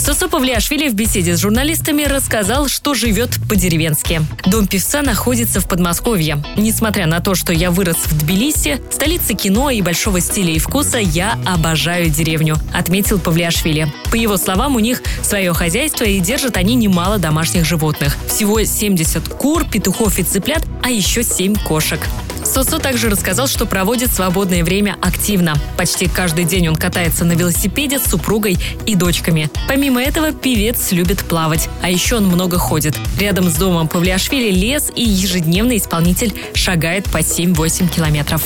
Сосо Павлиашвили в беседе с журналистами рассказал, что живет по-деревенски. Дом певца находится в Подмосковье. Несмотря на то, что я вырос в Тбилиси, столице кино и большого стиля и вкуса, я обожаю деревню, отметил Павлиашвили. По его словам, у них свое хозяйство и держат они немало домашних животных. Всего 70 кур, петухов и цыплят, а еще 7 кошек. Сосо также рассказал, что проводит свободное время активно. Почти каждый день он катается на велосипеде с супругой и дочками. Помимо этого, певец любит плавать, а еще он много ходит. Рядом с домом Павлиашвили лес, и ежедневно исполнитель шагает по 7-8 километров.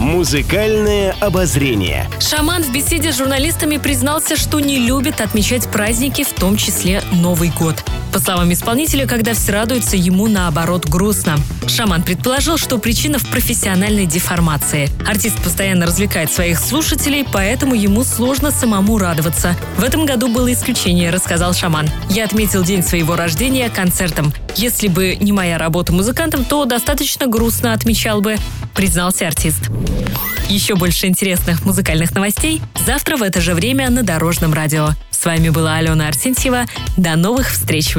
Музыкальное обозрение. Шаман в беседе с журналистами признался, что не любит отмечать праздники, в том числе Новый год. По словам исполнителя, когда все радуются, ему наоборот грустно. Шаман предположил, что причина в профессиональной деформации. Артист постоянно развлекает своих слушателей, поэтому ему сложно самому радоваться. В этом году было исключение, рассказал Шаман. Я отметил день своего рождения концертом. Если бы не моя работа музыкантом, то достаточно грустно отмечал бы, признался артист. Еще больше интересных музыкальных новостей завтра в это же время на Дорожном радио. С вами была Алена Арсентьева. До новых встреч в